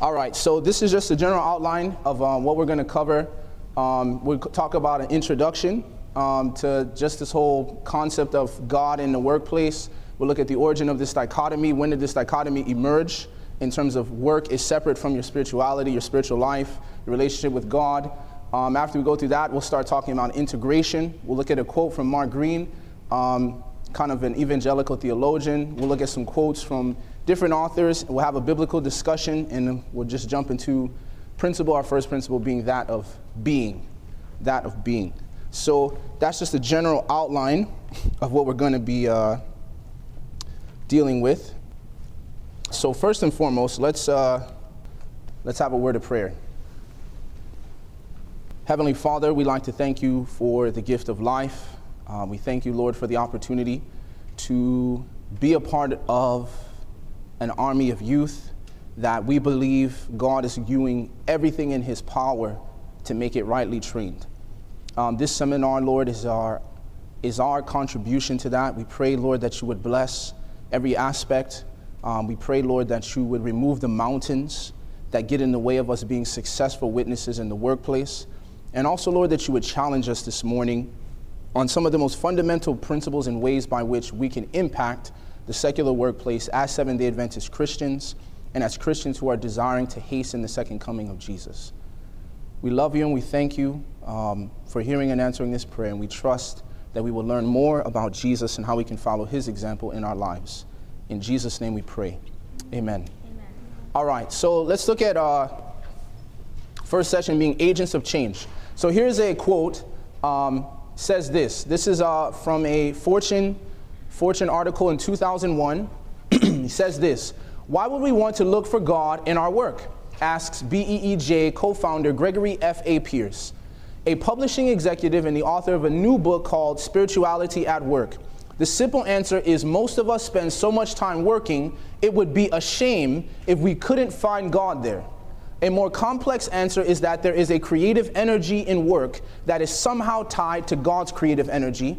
All right, so this is just a general outline of um, what we're going to cover. Um, we'll talk about an introduction um, to just this whole concept of God in the workplace. We'll look at the origin of this dichotomy. When did this dichotomy emerge in terms of work is separate from your spirituality, your spiritual life, your relationship with God? Um, after we go through that, we'll start talking about integration. We'll look at a quote from Mark Greene, um, kind of an evangelical theologian. We'll look at some quotes from different authors. We'll have a biblical discussion, and we'll just jump into principle. Our first principle being that of being, that of being. So that's just a general outline of what we're going to be uh, dealing with. So first and foremost, let's uh, let's have a word of prayer. Heavenly Father, we'd like to thank you for the gift of life. Uh, we thank you, Lord, for the opportunity to be a part of an army of youth that we believe God is doing everything in His power to make it rightly trained. Um, this seminar, Lord, is our, is our contribution to that. We pray, Lord, that you would bless every aspect. Um, we pray, Lord, that you would remove the mountains that get in the way of us being successful witnesses in the workplace. And also, Lord, that you would challenge us this morning on some of the most fundamental principles and ways by which we can impact the secular workplace as Seventh day Adventist Christians and as Christians who are desiring to hasten the second coming of Jesus. We love you and we thank you um, for hearing and answering this prayer, and we trust that we will learn more about Jesus and how we can follow his example in our lives. In Jesus' name we pray. Amen. Amen. All right, so let's look at our first session being agents of change. So here's a quote. Um, says this. This is uh, from a Fortune Fortune article in 2001. he says this Why would we want to look for God in our work? asks BEEJ co founder Gregory F.A. Pierce, a publishing executive and the author of a new book called Spirituality at Work. The simple answer is most of us spend so much time working, it would be a shame if we couldn't find God there. A more complex answer is that there is a creative energy in work that is somehow tied to God's creative energy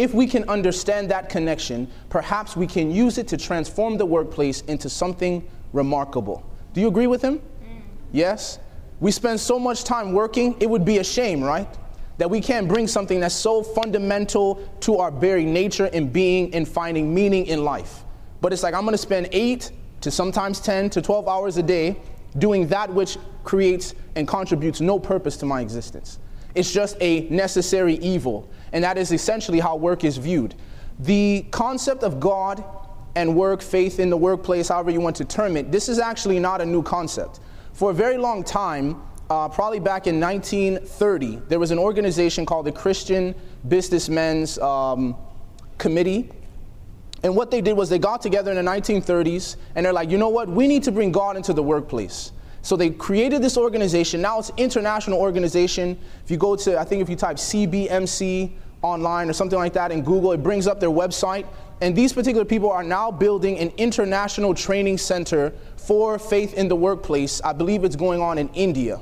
if we can understand that connection, perhaps we can use it to transform the workplace into something remarkable. Do you agree with him? Mm. Yes? We spend so much time working, it would be a shame, right? That we can't bring something that's so fundamental to our very nature and being and finding meaning in life. But it's like I'm gonna spend eight to sometimes 10 to 12 hours a day doing that which creates and contributes no purpose to my existence. It's just a necessary evil. And that is essentially how work is viewed. The concept of God and work, faith in the workplace, however you want to term it, this is actually not a new concept. For a very long time, uh, probably back in 1930, there was an organization called the Christian Businessmen's um, Committee. And what they did was they got together in the 1930s and they're like, you know what, we need to bring God into the workplace. So they created this organization. Now it's an international organization. If you go to, I think if you type CBMC online or something like that in Google, it brings up their website. And these particular people are now building an international training center for faith in the workplace. I believe it's going on in India.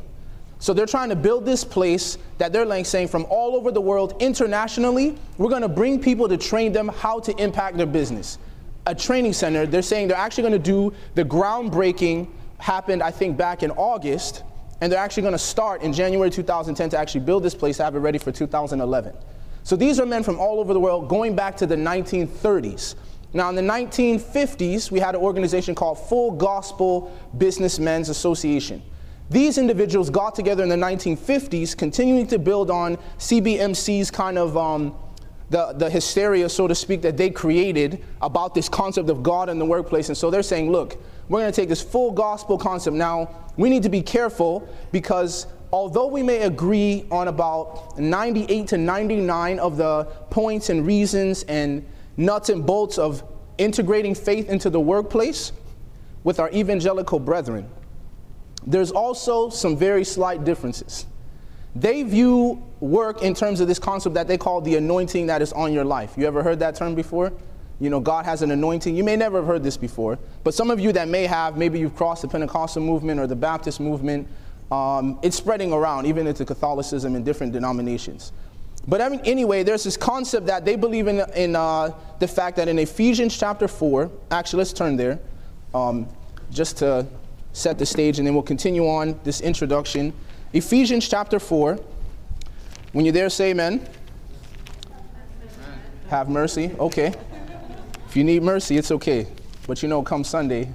So they're trying to build this place that they're like saying from all over the world internationally, we're going to bring people to train them how to impact their business. A training center, they're saying they're actually going to do the groundbreaking happened, I think, back in August, and they're actually going to start in January 2010 to actually build this place, have it ready for 2011. So these are men from all over the world going back to the 1930s. Now, in the 1950s, we had an organization called Full Gospel Businessmen's Association. These individuals got together in the 1950s, continuing to build on CBMC's kind of um, the, the hysteria, so to speak, that they created about this concept of God in the workplace. And so they're saying, look, we're going to take this full gospel concept. Now, we need to be careful because although we may agree on about 98 to 99 of the points and reasons and nuts and bolts of integrating faith into the workplace with our evangelical brethren, there's also some very slight differences. They view work in terms of this concept that they call the anointing that is on your life. You ever heard that term before? You know, God has an anointing. You may never have heard this before, but some of you that may have, maybe you've crossed the Pentecostal movement or the Baptist movement. Um, it's spreading around, even into Catholicism and different denominations. But I mean, anyway, there's this concept that they believe in, in uh, the fact that in Ephesians chapter 4, actually, let's turn there, um, just to set the stage and then we'll continue on this introduction. Ephesians chapter 4. When you're there, say amen. amen. Have mercy. Okay. If you need mercy, it's okay. But you know, come Sunday,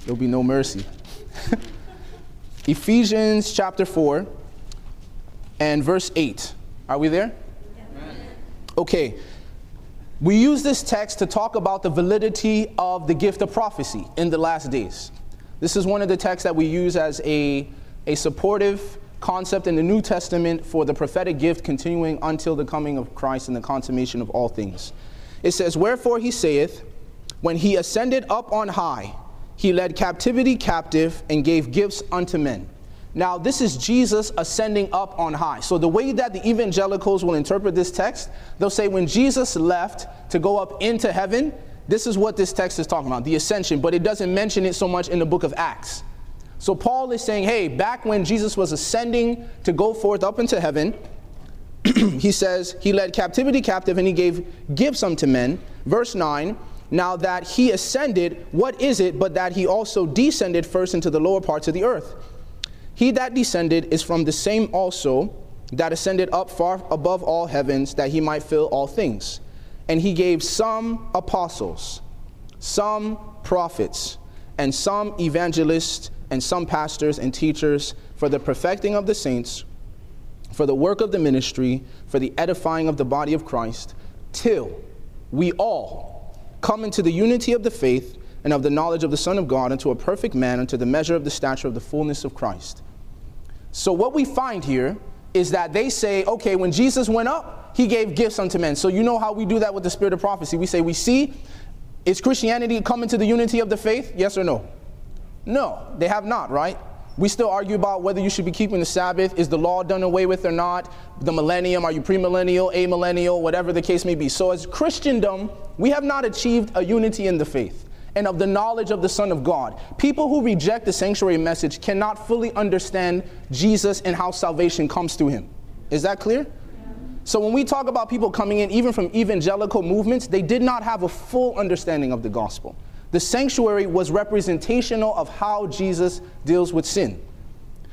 there'll be no mercy. Ephesians chapter 4 and verse 8. Are we there? Okay. We use this text to talk about the validity of the gift of prophecy in the last days. This is one of the texts that we use as a, a supportive concept in the New Testament for the prophetic gift continuing until the coming of Christ and the consummation of all things. It says, Wherefore he saith, When he ascended up on high, he led captivity captive and gave gifts unto men. Now, this is Jesus ascending up on high. So, the way that the evangelicals will interpret this text, they'll say when Jesus left to go up into heaven, this is what this text is talking about the ascension, but it doesn't mention it so much in the book of Acts. So, Paul is saying, hey, back when Jesus was ascending to go forth up into heaven, he says, He led captivity captive and he gave gifts unto men. Verse 9, now that he ascended, what is it but that he also descended first into the lower parts of the earth? He that descended is from the same also that ascended up far above all heavens, that he might fill all things. And he gave some apostles, some prophets, and some evangelists, and some pastors and teachers for the perfecting of the saints, for the work of the ministry, for the edifying of the body of Christ, till we all come into the unity of the faith and of the knowledge of the Son of God, unto a perfect man, unto the measure of the stature of the fullness of Christ so, what we find here is that they say, okay, when Jesus went up, he gave gifts unto men. So, you know how we do that with the spirit of prophecy. We say, we see, is Christianity coming to the unity of the faith? Yes or no? No, they have not, right? We still argue about whether you should be keeping the Sabbath. Is the law done away with or not? The millennium, are you premillennial, amillennial, whatever the case may be. So, as Christendom, we have not achieved a unity in the faith and of the knowledge of the Son of God. People who reject the sanctuary message cannot fully understand Jesus and how salvation comes through him. Is that clear? So when we talk about people coming in, even from evangelical movements, they did not have a full understanding of the gospel. The sanctuary was representational of how Jesus deals with sin.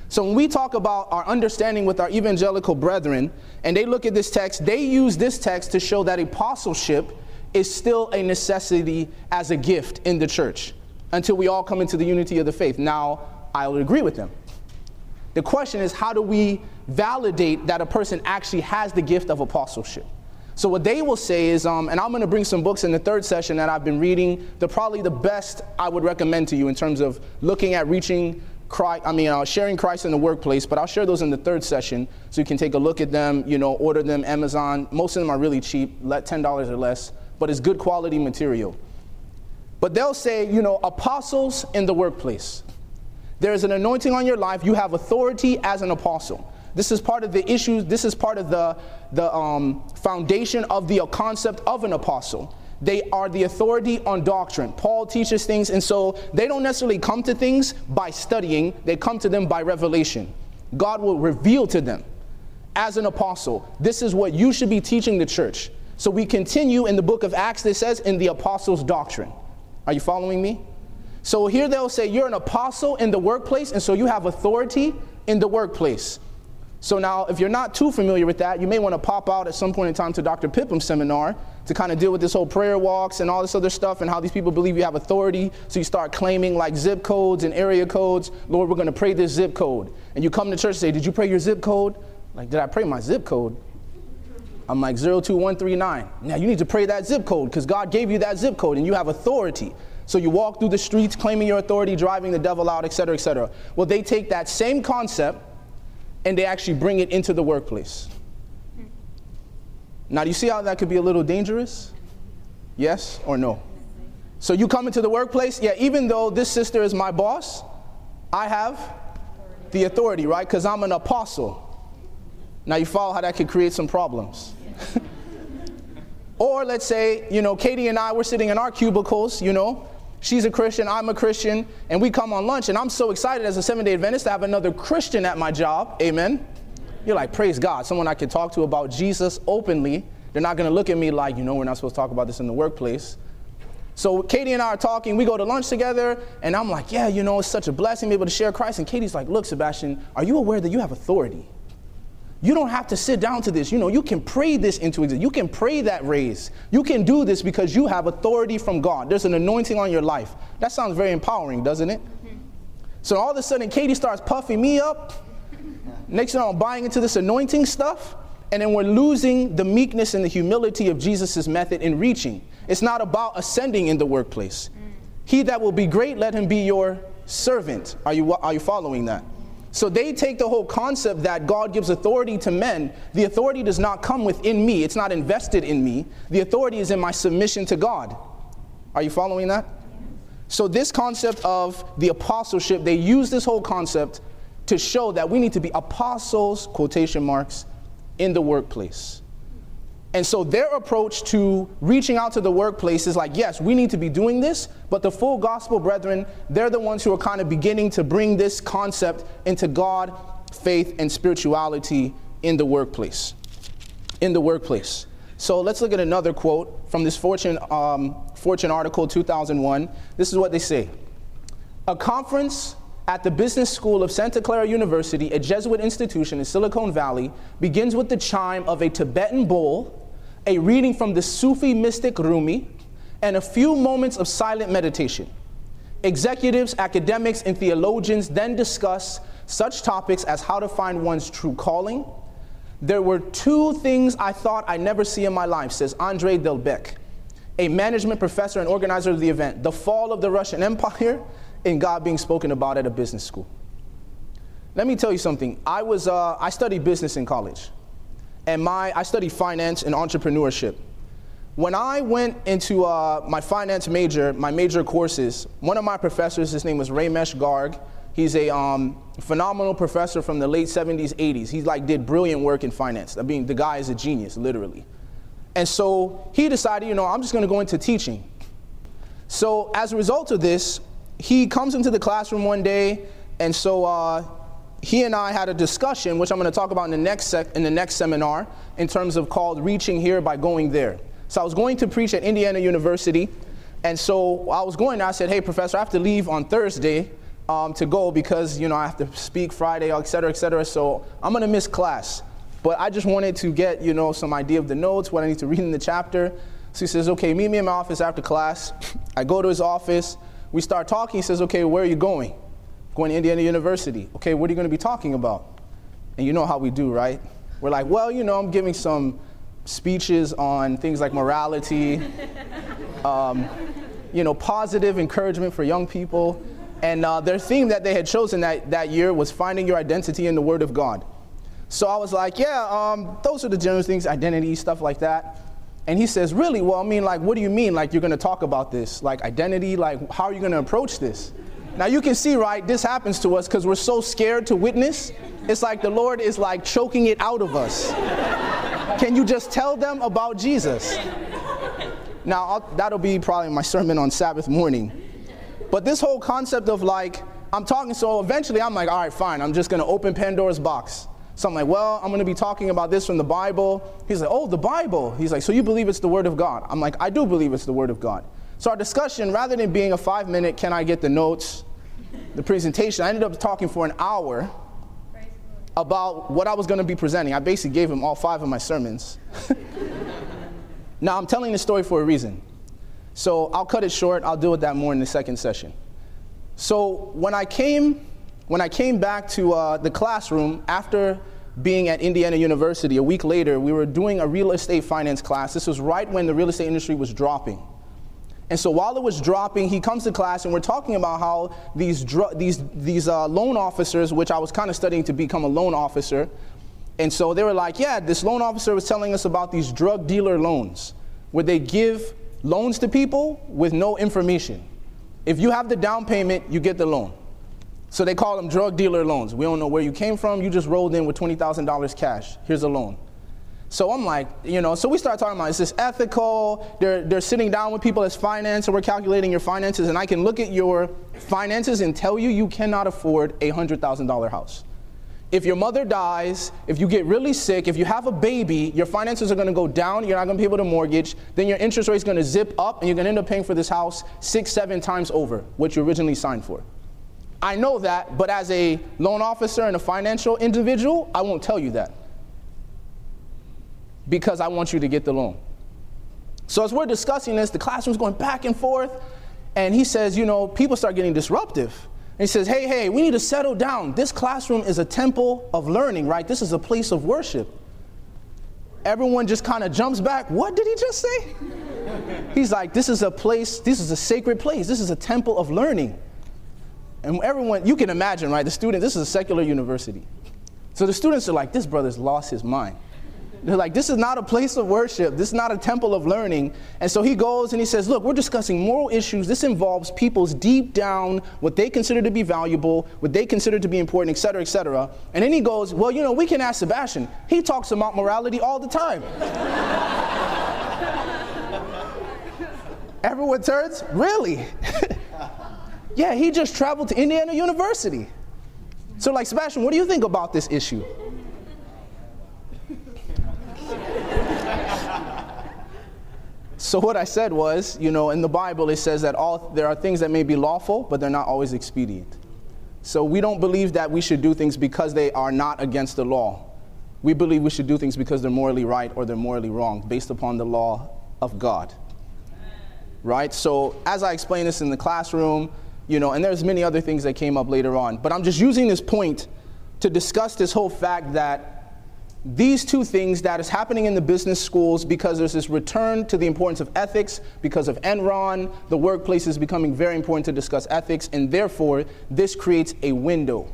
So when we talk about our understanding with our evangelical brethren, and they look at this text, they use this text to show that apostleship is still a necessity as a gift in the church until we all come into the unity of the faith. Now, I will agree with them. The question is, how do we validate that a person actually has the gift of apostleship? So what they will say is, um, and I'm going to bring some books in the third session that I've been reading. They're probably the best I would recommend to you in terms of looking at reaching Christ, I mean, uh, sharing Christ in the workplace, but I'll share those in the third session so you can take a look at them, you know, order them Amazon. Most of them are really cheap, let $10 or less but it's good quality material. But they'll say, you know, apostles in the workplace. There is an anointing on your life. You have authority as an apostle. This is part of the issues, this is part of the, the um, foundation of the concept of an apostle. They are the authority on doctrine. Paul teaches things, and so they don't necessarily come to things by studying, they come to them by revelation. God will reveal to them as an apostle, this is what you should be teaching the church. So we continue in the book of Acts, it says, in the apostles' doctrine. Are you following me? So here they'll say, You're an apostle in the workplace, and so you have authority in the workplace. So now, if you're not too familiar with that, you may want to pop out at some point in time to Dr. Pipham's seminar to kind of deal with this whole prayer walks and all this other stuff and how these people believe you have authority. So you start claiming like zip codes and area codes. Lord, we're going to pray this zip code. And you come to church and say, Did you pray your zip code? Like, did I pray my zip code? I'm like 02139. Now you need to pray that zip code because God gave you that zip code and you have authority. So you walk through the streets claiming your authority, driving the devil out, etc., etc. Well, they take that same concept and they actually bring it into the workplace. Now, do you see how that could be a little dangerous? Yes or no? So you come into the workplace, yeah, even though this sister is my boss, I have the authority, right? Because I'm an apostle. Now you follow how that could create some problems. or let's say, you know, Katie and I were sitting in our cubicles, you know, she's a Christian, I'm a Christian, and we come on lunch, and I'm so excited as a seven day Adventist to have another Christian at my job. Amen. You're like, praise God, someone I can talk to about Jesus openly. They're not going to look at me like, you know, we're not supposed to talk about this in the workplace. So Katie and I are talking, we go to lunch together, and I'm like, yeah, you know, it's such a blessing to be able to share Christ. And Katie's like, look, Sebastien, are you aware that you have authority? You don't have to sit down to this. You know, you can pray this into existence. You can pray that raise. You can do this because you have authority from God. There's an anointing on your life. That sounds very empowering, doesn't it? So all of a sudden, Katie starts puffing me up. Next thing I'm buying into this anointing stuff. And then we're losing the meekness and the humility of Jesus' method in reaching. It's not about ascending in the workplace. He that will be great, let him be your servant. Are you, are you following that? So they take the whole concept that God gives authority to men. The authority does not come within me, it's not invested in me. The authority is in my submission to God. Are you following that? So, this concept of the apostleship, they use this whole concept to show that we need to be apostles, quotation marks, in the workplace. And so their approach to reaching out to the workplace is like, yes, we need to be doing this, but the full gospel brethren, they're the ones who are kind of beginning to bring this concept into God, faith, and spirituality in the workplace. In the workplace. So let's look at another quote from this Fortune, um, Fortune article 2001. This is what they say A conference at the Business School of Santa Clara University, a Jesuit institution in Silicon Valley, begins with the chime of a Tibetan bowl, a reading from the Sufi mystic Rumi, and a few moments of silent meditation. Executives, academics, and theologians then discuss such topics as how to find one's true calling. There were two things I thought I'd never see in my life, says Andre Delbecq, a management professor and organizer of the event the fall of the Russian Empire and God being spoken about at a business school. Let me tell you something. I was uh, I studied business in college, and my I studied finance and entrepreneurship. When I went into uh, my finance major, my major courses, one of my professors, his name was Ramesh Garg. He's a um, phenomenal professor from the late 70s, 80s. He like did brilliant work in finance. I mean, the guy is a genius, literally. And so he decided, you know, I'm just going to go into teaching. So as a result of this, he comes into the classroom one day, and so uh, he and I had a discussion, which I'm going to talk about in the next in the next seminar, in terms of called reaching here by going there. So I was going to preach at Indiana University, and so I was going. I said, "Hey, professor, I have to leave on Thursday um, to go because you know I have to speak Friday, et cetera, et cetera. So I'm going to miss class." But I just wanted to get you know some idea of the notes, what I need to read in the chapter. So he says, "Okay, meet me in my office after class." I go to his office. We start talking. He says, Okay, where are you going? Going to Indiana University. Okay, what are you going to be talking about? And you know how we do, right? We're like, Well, you know, I'm giving some speeches on things like morality, um, you know, positive encouragement for young people. And uh, their theme that they had chosen that, that year was finding your identity in the Word of God. So I was like, yeah, um, those are the general things, identity, stuff like that. And he says, Really? Well, I mean, like, what do you mean? Like, you're going to talk about this? Like, identity? Like, how are you going to approach this? Now, you can see, right, this happens to us because we're so scared to witness. It's like the Lord is like choking it out of us. can you just tell them about Jesus? Now, I'll, that'll be probably my sermon on Sabbath morning. But this whole concept of like, I'm talking, so eventually I'm like, all right, fine, I'm just to open Pandora's box. So I'm like, well, I'm to be talking about this from the Bible. He's like, oh, the Bible. He's like, so you believe it's the Word of God? I'm like, I do believe it's the Word of God. So our discussion, rather than being a five minute, can I get the notes, the presentation, I ended up talking for an hour about what I was going to be presenting. I basically gave him all five of my sermons. now I'm telling this story for a reason. So I'll cut it short. I'll deal with that more in the second session. So when I came when I came back to uh, the classroom after being at Indiana University, a week later, we were doing a real estate finance class. This was right when the real estate industry was dropping. And so while it was dropping, he comes to class and we're talking about how these, dr- these, these uh, loan officers, which I was kind of studying to become a loan officer, and so they were like, yeah, this loan officer was telling us about these drug dealer loans, where they give loans to people with no information. If you have the down payment, you get the loan. So they call them drug dealer loans. We don't know where you came from. You just rolled in with $20,000 cash. Here's a loan. So I'm like, you know, so we start talking about is this ethical? They're, they're sitting down with people as finance, and we're calculating your finances, and I can look at your finances and tell you you cannot afford a $100,000 house. if your mother dies, if you get really sick, if you have a baby, your finances are to go down. You're not to be able to mortgage. Then your interest rate is going to zip up, and you're to end up paying for this house six, seven times over what you originally signed for. I know that, but as a loan officer and a financial individual, I won't tell you that because I want you to get the loan. So as we're discussing this, the classroom's going back and forth, and he says, you know, people start getting disruptive. And he says, hey, hey, we need to settle down. This classroom is a temple of learning, right? This is a place of worship. Everyone just kind of jumps back. What did he just say? He's like, this is a place, this is a sacred place. This is a temple of learning. And everyone, you can imagine, right? The student, this is a secular university. So the students are like, this brother's lost his mind. They're like, this is not a place of worship. This is not a temple of learning. And so he goes and he says, look, we're discussing moral issues. This involves people's deep down, what they consider to be valuable, what they consider to be important, et cetera, et cetera. And then he goes, well, you know, we can ask Sebastien. He talks about morality all the time. Everyone turns, really? Yeah, he just traveled to Indiana University. So, like, Sebastien, what do you think about this issue? So, what I said was, you know, in the Bible it says that all, there are things that may be lawful, but they're not always expedient. So, we don't believe that we should do things because they are not against the law. We believe we should do things because they're morally right or they're morally wrong, based upon the law of God. Right? So, as I explain this in the classroom, you know, and there's many other things that came up later on. But I'm just using this point to discuss this whole fact that these two things that is happening in the business schools because there's this return to the importance of ethics because of Enron, the workplace is becoming very important to discuss ethics, and therefore this creates a window.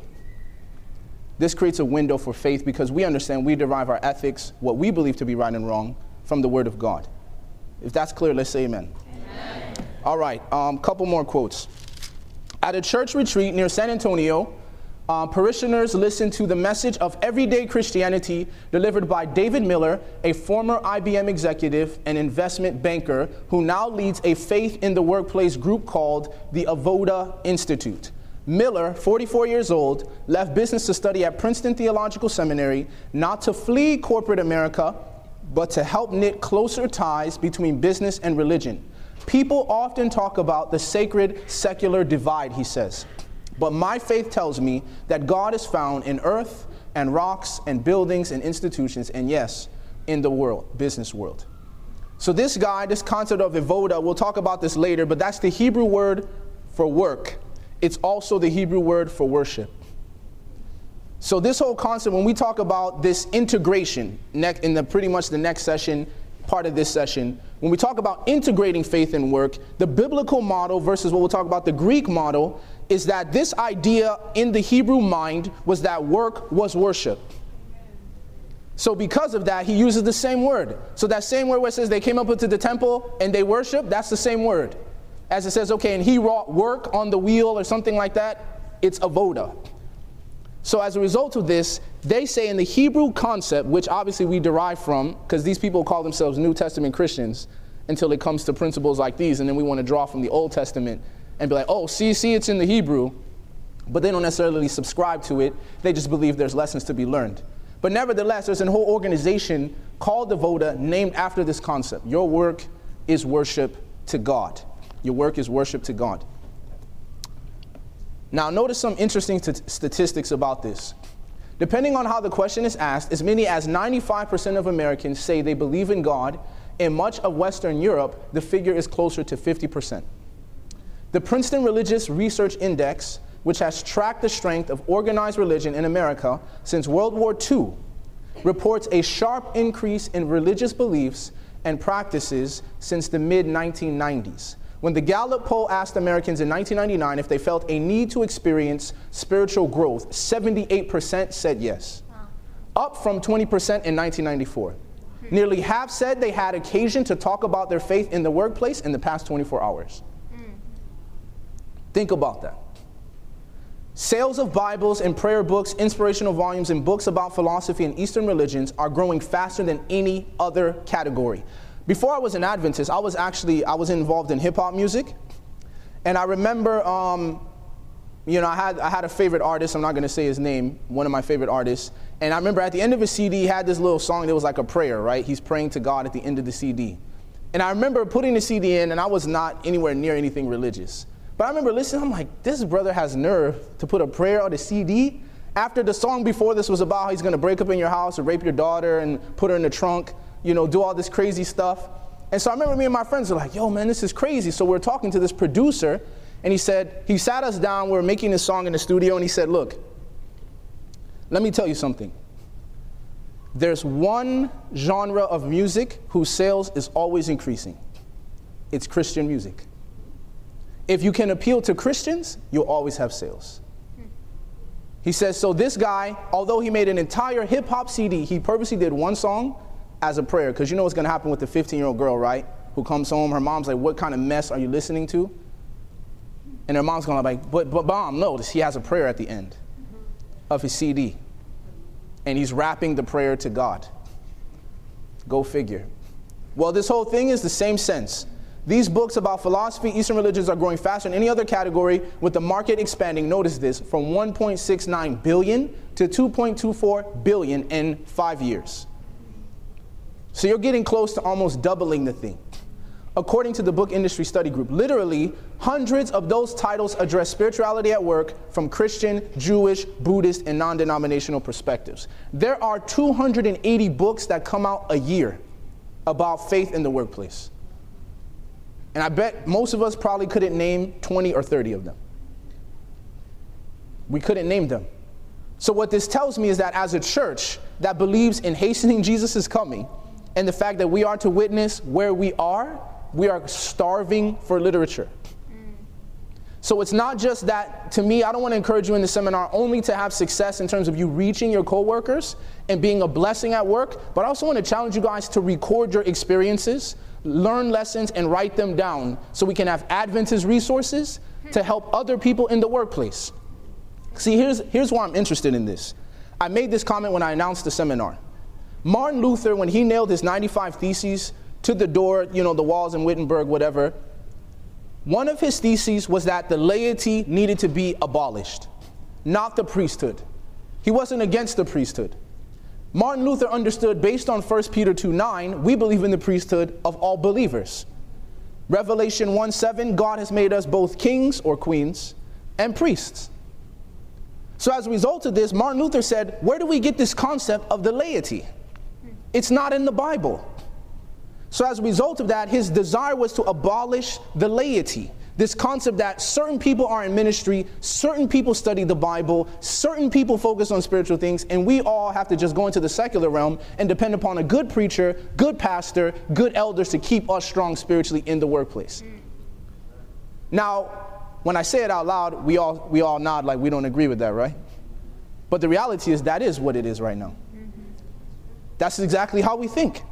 This creates a window for faith because we understand we derive our ethics, what we believe to be right and wrong, from the Word of God. If that's clear, let's say amen. amen. All right, a um, couple more quotes. At a church retreat near San Antonio, uh, parishioners listened to the message of everyday Christianity delivered by David Miller, a former IBM executive and investment banker who now leads a faith in the workplace group called the Avoda Institute. Miller, 44 years old, left business to study at Princeton Theological Seminary, not to flee corporate America, but to help knit closer ties between business and religion. People often talk about the sacred secular divide, he says. But my faith tells me that God is found in earth and rocks and buildings and institutions, and yes, in the world, business world. So, this guy, this concept of avoda, we'll talk about this later, but that's the Hebrew word for work. It's also the Hebrew word for worship. So, this whole concept, when we talk about this integration, in the pretty much the next session, part of this session, when we talk about integrating faith and work, the biblical model versus what we'll talk about the Greek model is that this idea in the Hebrew mind was that work was worship. So because of that, he uses the same word. So that same word where it says they came up into the temple and they worship, that's the same word. As it says, okay, and he wrought work on the wheel or something like that, it's avoda. So as a result of this, they say in the Hebrew concept, which obviously we derive from, because these people call themselves New Testament Christians until it comes to principles like these, and then we want to draw from the Old Testament and be like, oh, see, see, it's in the Hebrew, but they don't necessarily subscribe to it. They just believe there's lessons to be learned. But nevertheless, there's a whole organization called the Voda named after this concept. Your work is worship to God. Your work is worship to God. Now, notice some interesting t- statistics about this. Depending on how the question is asked, as many as 95% of Americans say they believe in God. In much of Western Europe, the figure is closer to 50%. The Princeton Religious Research Index, which has tracked the strength of organized religion in America since World War II, reports a sharp increase in religious beliefs and practices since the mid 1990s. When the Gallup poll asked Americans in 1999 if they felt a need to experience spiritual growth, 78% said yes, up from 20% in 1994. Nearly half said they had occasion to talk about their faith in the workplace in the past 24 hours. Think about that. Sales of Bibles and prayer books, inspirational volumes, and books about philosophy and Eastern religions are growing faster than any other category. Before I was an Adventist, I was actually I was involved in hip hop music, and I remember, um, you know, I had, I had a favorite artist, I'm not gonna say his name, one of my favorite artists. And I remember at the end of his CD, he had this little song that was like a prayer, right? He's praying to God at the end of the CD. And I remember putting the CD in, and I was not anywhere near anything religious. But I remember listening, I'm like, this brother has nerve to put a prayer on the CD. After the song before this was about how he's gonna break up in your house or rape your daughter and put her in the trunk, you know, do all this crazy stuff. And so I remember me and my friends were like, yo, man, this is crazy. So we're talking to this producer, and he said, he sat us down, we were making this song in the studio, and he said, look, let me tell you something. There's one genre of music whose sales is always increasing it's Christian music. If you can appeal to Christians, you'll always have sales. He says, so this guy, although he made an entire hip hop CD, he purposely did one song as a prayer, because you know what's gonna happen with the 15 year old girl, right? Who comes home, her mom's like, what kind of mess are you listening to? And her mom's gonna be like, but, but mom, no, he has a prayer at the end of his CD. And he's rapping the prayer to God. Go figure. Well, this whole thing is the same sense. These books about philosophy, Eastern religions are growing faster than any other category, with the market expanding, notice this, from 1.69 billion to 2.24 billion in five years. So you're getting close to almost doubling the thing. According to the Book Industry Study Group, literally hundreds of those titles address spirituality at work from Christian, Jewish, Buddhist, and non denominational perspectives. There are 280 books that come out a year about faith in the workplace. And I bet most of us probably couldn't name 20 or 30 of them. We couldn't name them. So, what this tells me is that as a church that believes in hastening Jesus' coming, and the fact that we are to witness where we are, we are starving for literature. Mm. So it's not just that, to me, I don't want to encourage you in the seminar only to have success in terms of you reaching your coworkers and being a blessing at work, but I also want to challenge you guys to record your experiences, learn lessons, and write them down so we can have Adventist resources to help other people in the workplace. See, here's, here's why I'm interested in this. I made this comment when I announced the seminar. Martin Luther, when he nailed his 95 Theses to the door, you know, the walls in Wittenberg, whatever, one of his theses was that the laity needed to be abolished, not the priesthood. He wasn't against the priesthood. Martin Luther understood, based on 1 Peter 2 9, we believe in the priesthood of all believers. Revelation 1 7, God has made us both kings or queens and priests. So, as a result of this, Martin Luther said, Where do we get this concept of the laity? It's not in the Bible. So, as a result of that, his desire was to abolish the laity. This concept that certain people are in ministry, certain people study the Bible, certain people focus on spiritual things, and we all have to just go into the secular realm and depend upon a good preacher, good pastor, good elders to keep us strong spiritually in the workplace. Now, when I say it out loud, we all, we all nod like we don't agree with that, right? But the reality is that is what it is right now. That's exactly how we think.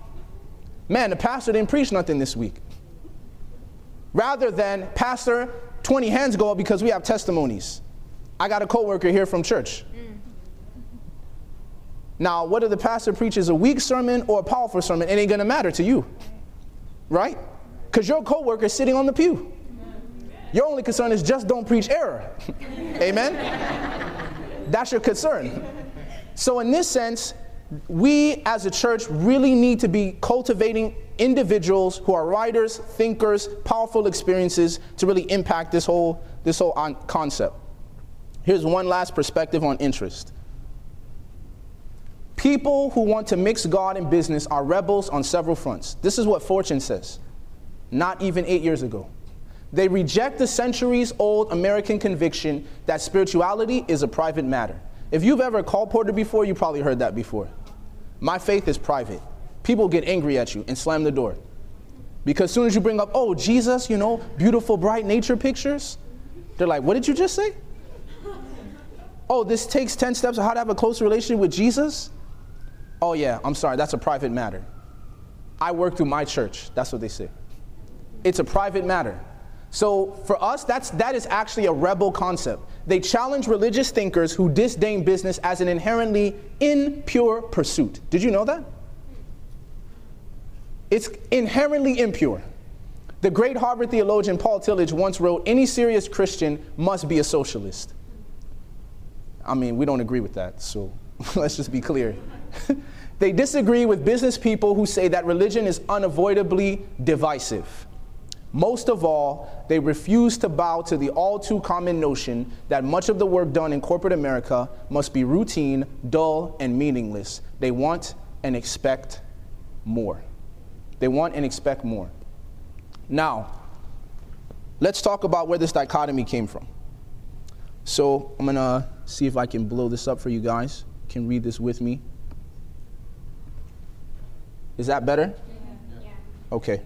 Man, the pastor didn't preach nothing this week. Rather than, Pastor, 20 hands go up because we have testimonies. I got a coworker here from church. Mm. Now, whether the pastor preaches a weak sermon or a powerful sermon, it ain't gonna matter to you. Right? Because your coworker is sitting on the pew. Your only concern is just don't preach error. Amen? That's your concern. So, in this sense, we as a church really need to be cultivating individuals who are writers, thinkers, powerful experiences to really impact this whole, this whole concept. Here's one last perspective on interest. People who want to mix God and business are rebels on several fronts. This is what Fortune says, not even eight years ago. They reject the centuries old American conviction that spirituality is a private matter. If you've ever called Porter before, you probably heard that before. My faith is private. People get angry at you and slam the door. Because as soon as you bring up, oh, Jesus, you know, beautiful, bright nature pictures, they're like, what did you just say? oh, this takes 10 steps of how to have a close relationship with Jesus? Oh, yeah, I'm sorry, that's a private matter. I work through my church. That's what they say. It's a private matter. So for us, that's, that is actually a rebel concept. They challenge religious thinkers who disdain business as an inherently impure pursuit. Did you know that? It's inherently impure. The great Harvard theologian Paul Tillich once wrote Any serious Christian must be a socialist. I mean, we don't agree with that, so let's just be clear. they disagree with business people who say that religion is unavoidably divisive. Most of all, they refuse to bow to the all too common notion that much of the work done in corporate America must be routine, dull, and meaningless. They want and expect more. They want and expect more. Now, let's talk about where this dichotomy came from. So, I'm going to see if I can blow this up for you guys. Can read this with me. Is that better? Yeah. Okay.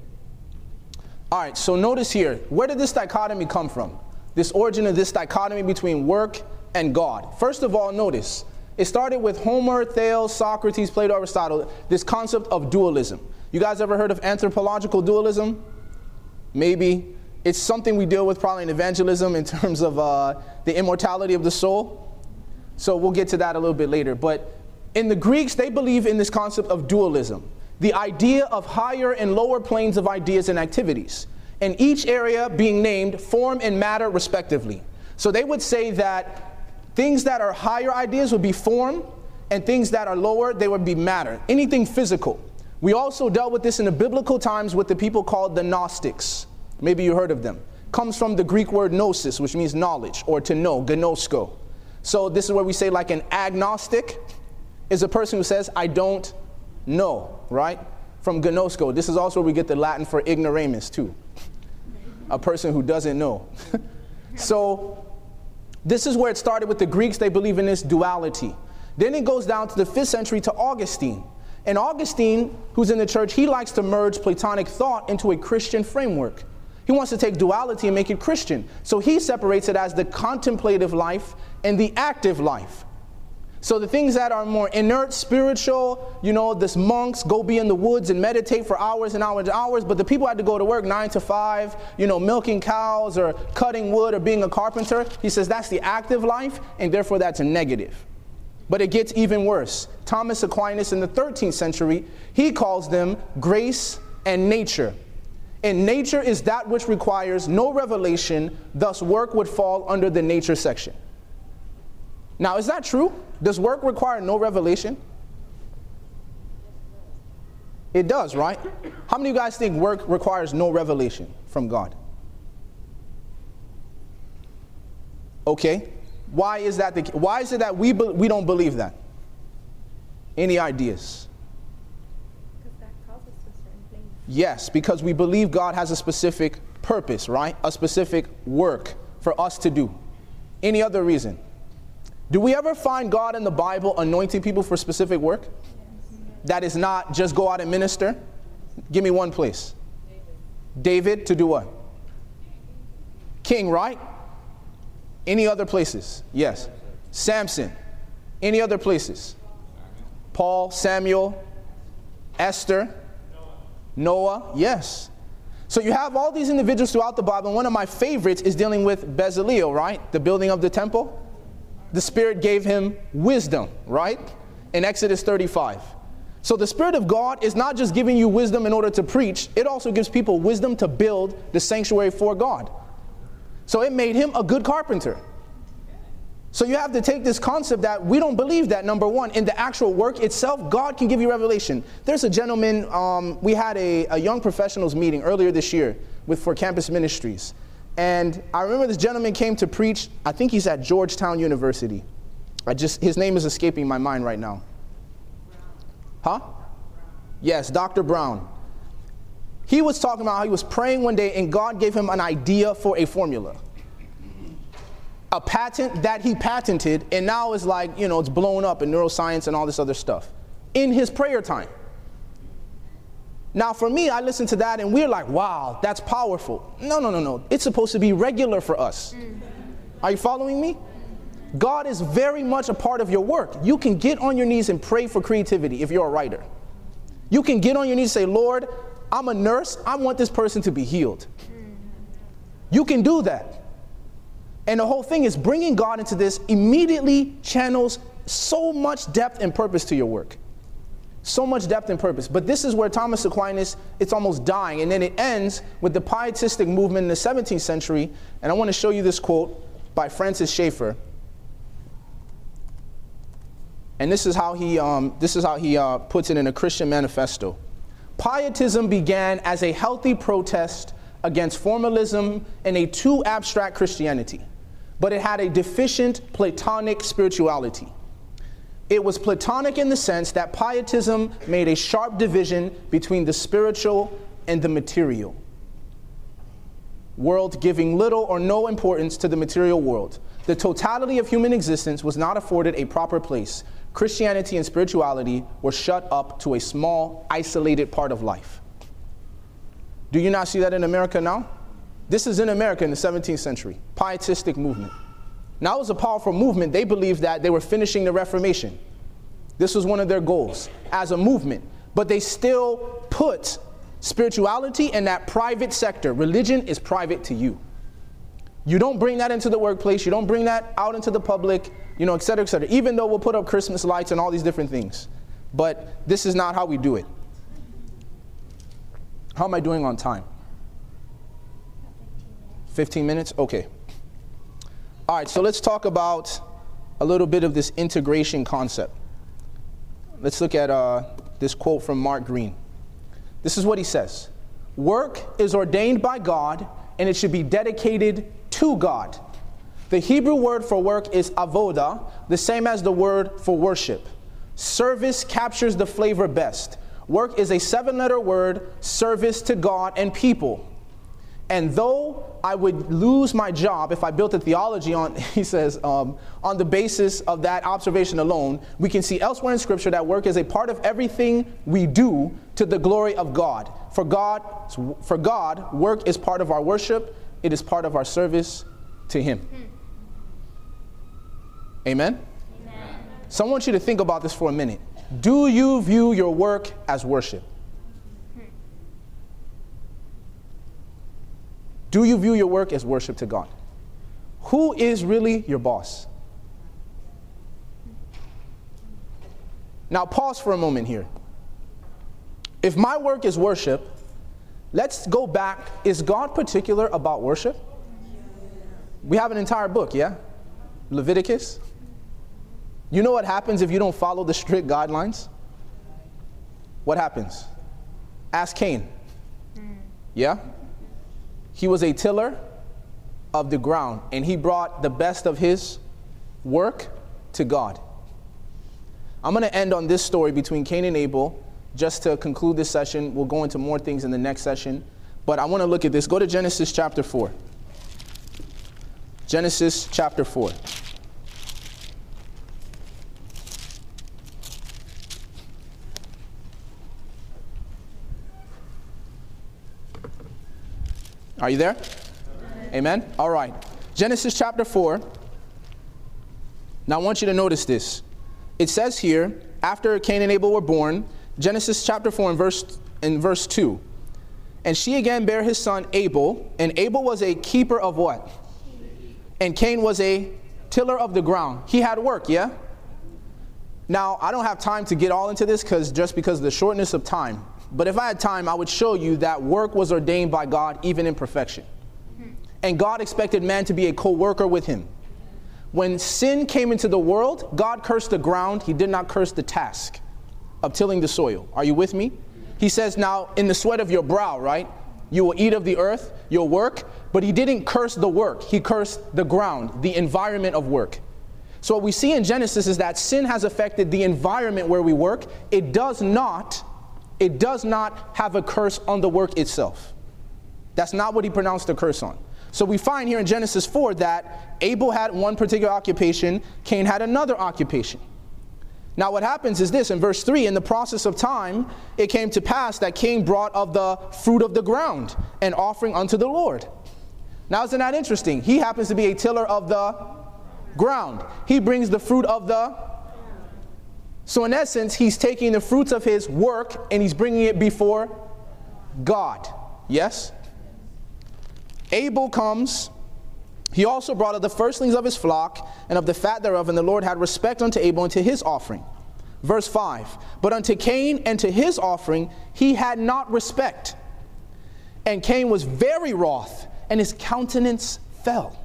All right, so notice here, where did this dichotomy come from? This origin of this dichotomy between work and God. First of all, notice, it started with Homer, Thales, Socrates, Plato, Aristotle, this concept of dualism. You guys ever heard of anthropological dualism? Maybe. It's something we deal with probably in evangelism in terms of uh, the immortality of the soul. So we'll get to that a little bit later. But in the Greeks, they believe in this concept of dualism the idea of higher and lower planes of ideas and activities, and each area being named form and matter respectively. So they would say that things that are higher ideas would be form, and things that are lower, they would be matter, anything physical. We also dealt with this in the biblical times with the people called the Gnostics. Maybe you heard of them. Comes from the Greek word gnosis, which means knowledge or to know, gnosko. So this is where we say like an agnostic is a person who says, I don't know, right? From gnosko. This is also where we get the Latin for ignoramus, too. A person who doesn't know. so, this is where it started with the Greeks. They believe in this duality. Then it goes down to the 5th century to Augustine. And Augustine, who's in the church, he likes to merge Platonic thought into a Christian framework. He wants to take duality and make it Christian. So he separates it as the contemplative life and the active life. So the things that are more inert, spiritual, you know, this monks go be in the woods and meditate for hours and hours and hours, but the people had to go to work nine to five, you know, milking cows or cutting wood or being a carpenter. He says that's the active life, and therefore that's a negative. But it gets even worse. Thomas Aquinas in the 13th century, he calls them grace and nature. And nature is that which requires no revelation, thus work would fall under the nature section. Now, is that true? Does work require no revelation? It does, right? How many of you guys think work requires no revelation from God? Okay. Why is that the, why is it that we be, we don't believe that? Any ideas? Because that causes for certain things. Yes, because we believe God has a specific purpose, right? A specific work for us to do. Any other reason? Do we ever find God in the Bible anointing people for specific work? That is not just go out and minister? Give me one place. David to do what? King, right? Any other places? Yes. Samson. Any other places? Paul, Samuel, Esther, Noah. Yes. So you have all these individuals throughout the Bible. And one of my favorites is dealing with Bezalel, right? The building of the temple the Spirit gave him wisdom, right? In Exodus 35. So the Spirit of God is not just giving you wisdom in order to preach, it also gives people wisdom to build the sanctuary for God. So it made him a good carpenter. So you have to take this concept that we don't believe that, number one, in the actual work itself, God can give you revelation. There's a gentleman, um, we had a, a young professionals meeting earlier this year with for campus ministries. And I remember this gentleman came to preach, I think he's at Georgetown University. I just, his name is escaping my mind right now. Huh? Yes, Dr. Brown. He was talking about how he was praying one day and God gave him an idea for a formula. A patent that he patented, and now is like, you know, it's blown up in neuroscience and all this other stuff in his prayer time. Now, for me, I listen to that and we're like, wow, that's powerful. No, no, no, no. It's supposed to be regular for us. Are you following me? God is very much a part of your work. You can get on your knees and pray for creativity if you're a writer. You can get on your knees and say, Lord, I'm a nurse. I want this person to be healed. You can do that. And the whole thing is bringing God into this immediately channels so much depth and purpose to your work. So much depth and purpose. But this is where Thomas Aquinas, it's almost dying. And then it ends with the pietistic movement in the 17th century. And I want to show you this quote by Francis Schaeffer. And this is how he, um, this is how he uh, puts it in a Christian manifesto. Pietism began as a healthy protest against formalism and a too abstract Christianity, but it had a deficient Platonic spirituality. It was Platonic in the sense that Pietism made a sharp division between the spiritual and the material world, giving little or no importance to the material world. The totality of human existence was not afforded a proper place. Christianity and spirituality were shut up to a small, isolated part of life. Do you not see that in America now? This is in America in the 17th century, pietistic movement. Now it was a powerful movement. They believed that they were finishing the Reformation. This was one of their goals as a movement. But they still put spirituality in that private sector. Religion is private to you. You don't bring that into the workplace, you don't bring that out into the public, you know, et cetera, et cetera. Even though we'll put up Christmas lights and all these different things. But this is not how we do it. How am I doing on time? 15 minutes? Okay. All right, so let's talk about a little bit of this integration concept. Let's look at uh, this quote from Mark Greene. This is what he says Work is ordained by God and it should be dedicated to God. The Hebrew word for work is avoda, the same as the word for worship. Service captures the flavor best. Work is a seven letter word, service to God and people. And though I would lose my job if I built a theology on, he says, um, on the basis of that observation alone, we can see elsewhere in Scripture that work is a part of everything we do to the glory of God. For God, for God, work is part of our worship. It is part of our service to Him. Amen? Amen. So I want you to think about this for a minute. Do you view your work as worship? Do you view your work as worship to God? Who is really your boss? Now, pause for a moment here. If my work is worship, let's go back. Is God particular about worship? We have an entire book, yeah? Leviticus. You know what happens if you don't follow the strict guidelines? What happens? Ask Cain. Hmm. Yeah? He was a tiller of the ground, and he brought the best of his work to God. I'm going to end on this story between Cain and Abel just to conclude this session. We'll go into more things in the next session, but I want to look at this. Go to Genesis chapter 4. Genesis chapter 4. Are you there? Amen. All right. Genesis chapter 4. Now I want you to notice this. It says here, after Cain and Abel were born, Genesis chapter 4 and verse, in verse 2. And she again bare his son Abel, and Abel was a keeper of what? And Cain was a tiller of the ground. He had work, yeah? Now, I don't have time to get all into this because just because of the shortness of time. But if I had time, I would show you that work was ordained by God even in perfection. Hmm. And God expected man to be a co worker with him. When sin came into the world, God cursed the ground, He did not curse the task of tilling the soil. Are you with me? He says, Now, in the sweat of your brow, right? You will eat of the earth, your work, but He didn't curse the work, He cursed the ground, the environment of work. So, what we see in Genesis is that sin has affected the environment where we work. It does not it does not have a curse on the work itself. That's not what he pronounced the curse on. So we find here in Genesis 4 that Abel had one particular occupation, Cain had another occupation. Now, what happens is this in verse 3 in the process of time, it came to pass that Cain brought of the fruit of the ground an offering unto the Lord. Now, isn't that interesting? He happens to be a tiller of the ground, he brings the fruit of the so, in essence, he's taking the fruits of his work and he's bringing it before God. Yes? Abel comes. He also brought of the firstlings of his flock and of the fat thereof, and the Lord had respect unto Abel and to his offering. Verse 5 But unto Cain and to his offering he had not respect. And Cain was very wroth, and his countenance fell.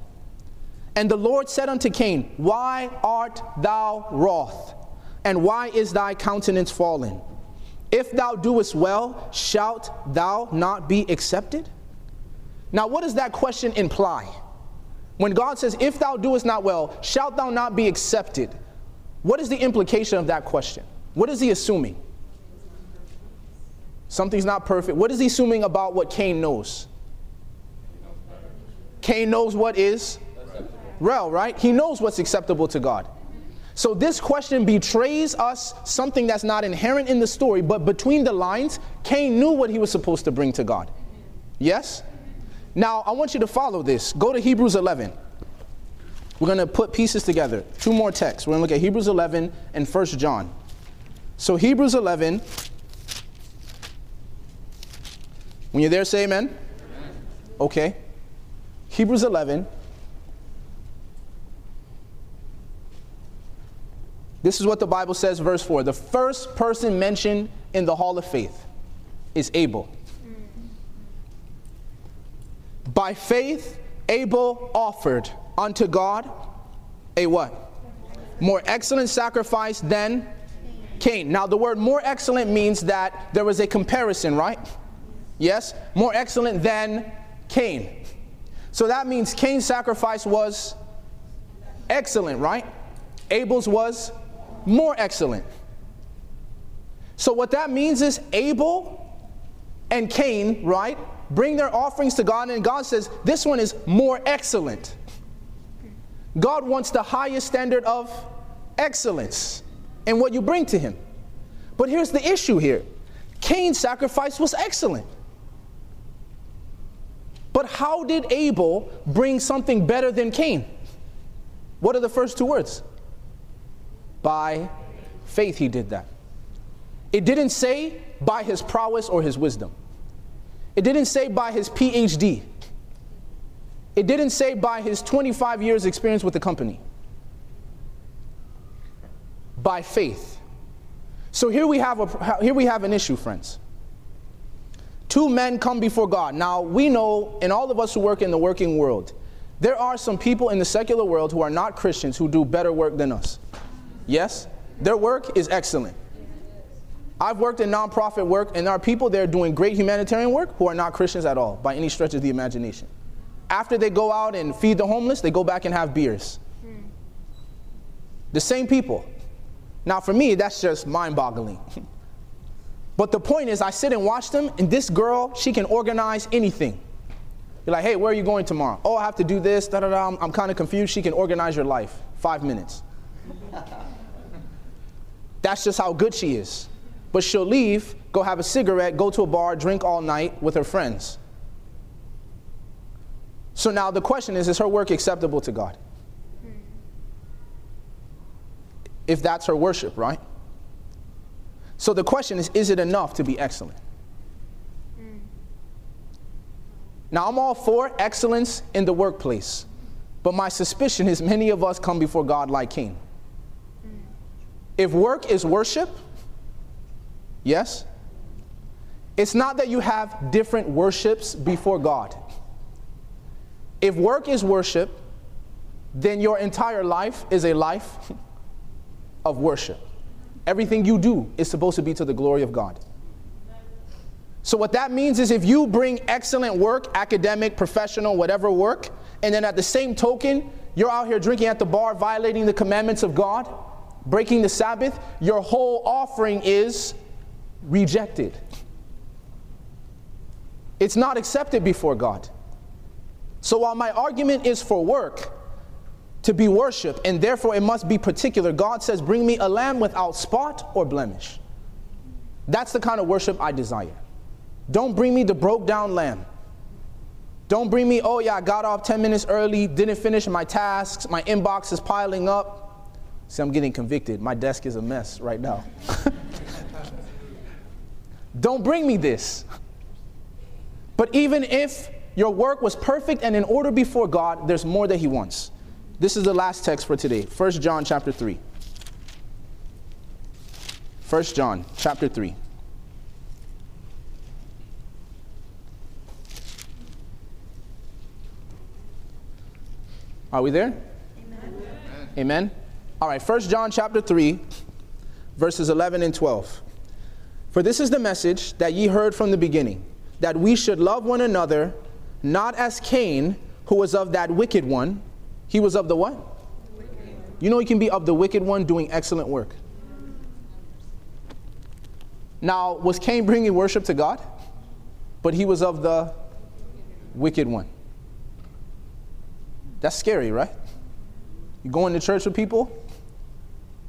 And the Lord said unto Cain, Why art thou wroth? And why is thy countenance fallen? If thou doest well, shalt thou not be accepted? Now, what does that question imply? When God says, If thou doest not well, shalt thou not be accepted? What is the implication of that question? What is he assuming? Something's not perfect. What is he assuming about what Cain knows? Cain knows what is rel, right? He knows what's acceptable to God. So this question betrays us something that's not inherent in the story, but between the lines, Cain knew what he was supposed to bring to God. Yes? Now, I want you to follow this. Go to Hebrews 11. We're going to put pieces together. Two more texts. We're going to look at Hebrews 11 and 1 John. So, Hebrews 11. When you're there, say amen. amen. Okay. Hebrews 11. This is what the Bible says, verse 4. The first person mentioned in the hall of faith is Abel. By faith, Abel offered unto God a what? More excellent sacrifice than Cain. Now, the word more excellent means that there was a comparison, right? Yes? More excellent than Cain. So that means Cain's sacrifice was excellent, right? Abel's was more excellent. So what that means is Abel and Cain, right, bring their offerings to God, and God says, This one is more excellent. God wants the highest standard of excellence in what you bring to Him. But here's the issue here Cain's sacrifice was excellent. But how did Abel bring something better than Cain? What are the first two words? By faith, he did that. It didn't say by his prowess or his wisdom. It didn't say by his PhD. It didn't say by his 25 years experience with the company. By faith. So here we have a here we have an issue, friends. Two men come before God. Now we know, and all of us who work in the working world, there are some people in the secular world who are not Christians who do better work than us. Yes? Their work is excellent. I've worked in nonprofit work, and there are people there doing great humanitarian work who are not Christians at all, by any stretch of the imagination. After they go out and feed the homeless, they go back and have beers. The same people. Now, for me, that's just mind boggling. but the point is, I sit and watch them, and this girl, she can organize anything. You're like, hey, where are you going tomorrow? Oh, I have to do this, da da da. I'm, I'm kind of confused. She can organize your life. Five minutes. That's just how good she is. But she'll leave, go have a cigarette, go to a bar, drink all night with her friends. So now the question is is her work acceptable to God? Hmm. If that's her worship, right? So the question is is it enough to be excellent? Hmm. Now, I'm all for excellence in the workplace, but my suspicion is many of us come before God like Cain. If work is worship, Yes? It's not that you have different worships before God. If work is worship, then your entire life is a life of worship. Everything you do is supposed to be to the glory of God. So, what that means is if you bring excellent work, academic, professional, whatever work, and then at the same token, you're out here drinking at the bar, violating the commandments of God, breaking the Sabbath, your whole offering is rejected. It's not accepted before God. So while my argument is for work to be worshiped and therefore it must be particular, God says, Bring me a lamb without spot or blemish. That's the kind of worship I desire. Don't bring me the broke down lamb. Don't bring me, oh yeah, I got off 10 minutes early, didn't finish my tasks, my inbox is piling up. See, I'm getting convicted. My desk is a mess right now. Don't bring me this. But even if your work was perfect and in order before God, there's more that He wants. This is the last text for today 1 John chapter 3. 1 John chapter 3. Are we there? Amen. Amen. All right, 1 John chapter 3. verses 11 and 12. For this is the message that ye heard from the beginning, that we should love one another, not as Cain, who was of that wicked one. He was of the what? You know, he can be of the wicked one doing excellent work. Now, was Cain bringing worship to God? But he was of the wicked one. That's scary, right? You going to church with people,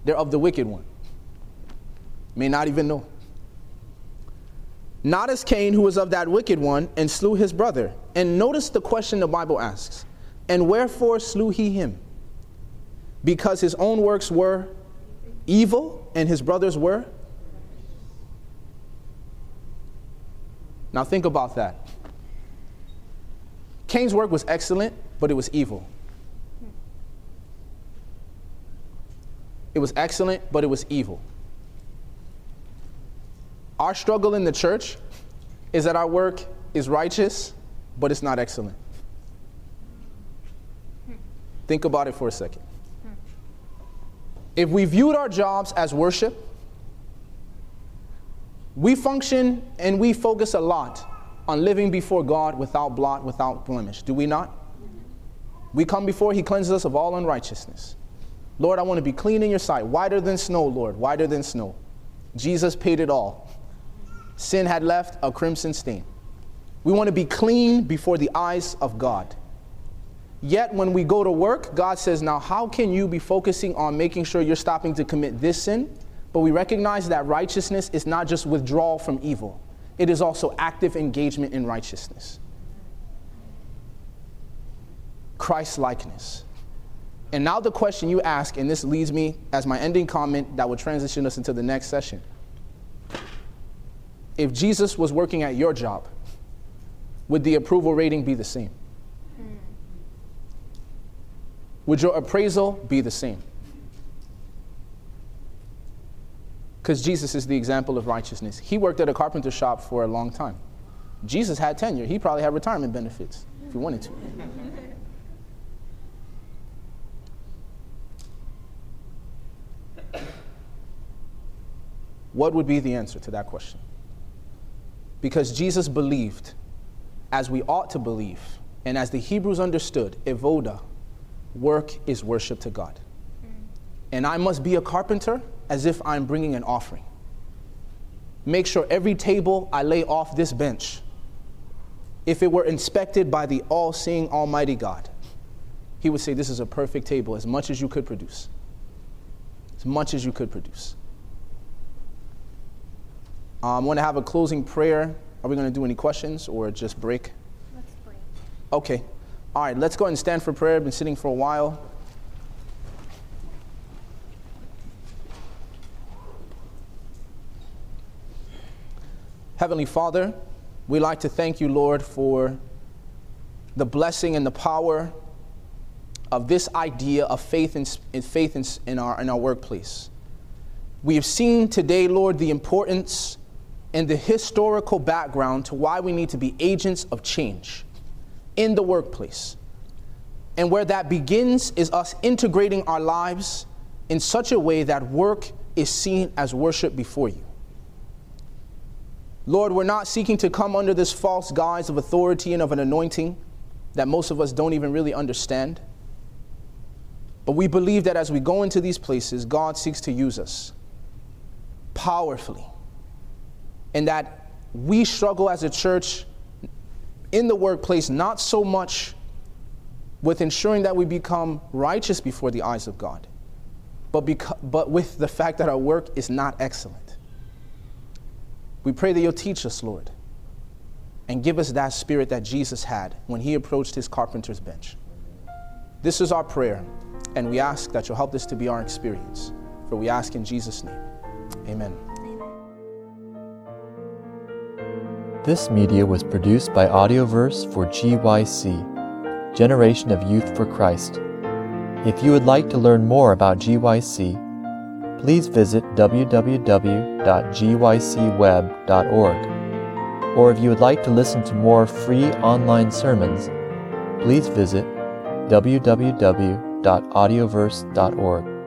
they're of the wicked one. May not even know. Not as Cain, who was of that wicked one, and slew his brother. And notice the question the Bible asks And wherefore slew he him? Because his own works were evil and his brothers were? Now think about that. Cain's work was excellent, but it was evil. It was excellent, but it was evil. Our struggle in the church is that our work is righteous, but it's not excellent. Think about it for a second. If we viewed our jobs as worship, we function and we focus a lot on living before God without blot, without blemish. Do we not? We come before He cleanses us of all unrighteousness. Lord, I want to be clean in your sight, whiter than snow, Lord, whiter than snow. Jesus paid it all sin had left a crimson stain. We want to be clean before the eyes of God. Yet when we go to work, God says, Now, how can you be focusing on making sure you're stopping to commit this sin? But we recognize that righteousness is not just withdrawal from evil, it is also active engagement in righteousness. Christ likeness. And now the question you ask, and this leads me as my ending comment that will transition us into the next session if Jesus was working at your job, would the approval rating be the same? Would your appraisal be the same? Because Jesus is the example of righteousness. He worked at a carpenter shop for a long time. Jesus had tenure. He probably had retirement benefits if he wanted to. What would be the answer to that question? Because Jesus believed, as we ought to believe, and as the Hebrews understood, avoda, work is worship to God. Hmm. And I must be a carpenter as if I'm bringing an offering. Make sure every table I lay off this bench, if it were inspected by the all seeing Almighty God, He would say, This is a perfect table, as much as you could produce. As much as you could produce. Um, I want to have a closing prayer. Are we going to do any questions or just break? Let's break. Okay. All right, let's go ahead and stand for prayer. I've been sitting for a while. Heavenly Father, we like to thank you, Lord, for the blessing and the power of this idea of faith in, faith in, in, our, in our workplace. We have seen today, Lord, the importance and the historical background to why we need to be agents of change in the workplace. And where that begins is us integrating our lives in such a way that work is seen as worship before you. Lord, we're not seeking to come under this false guise of authority and of an anointing that most of us don't even really understand. But we believe that as we go into these places, God seeks to use us powerfully and that we struggle as a church in the workplace not so much with ensuring that we become righteous before the eyes of God, but, but with the fact that our work is not excellent. We pray that you'll teach us, Lord, and give us that spirit that Jesus had when he approached his carpenter's bench. This is our prayer, and we ask that you'll help this to be our experience. For we ask in Jesus' name. Amen. This media was produced by Audioverse for GYC, Generation of Youth for Christ. If you would like to learn more about GYC, please visit www.gycweb.org. Or if you would like to listen to more free online sermons, please visit www.audioverse.org.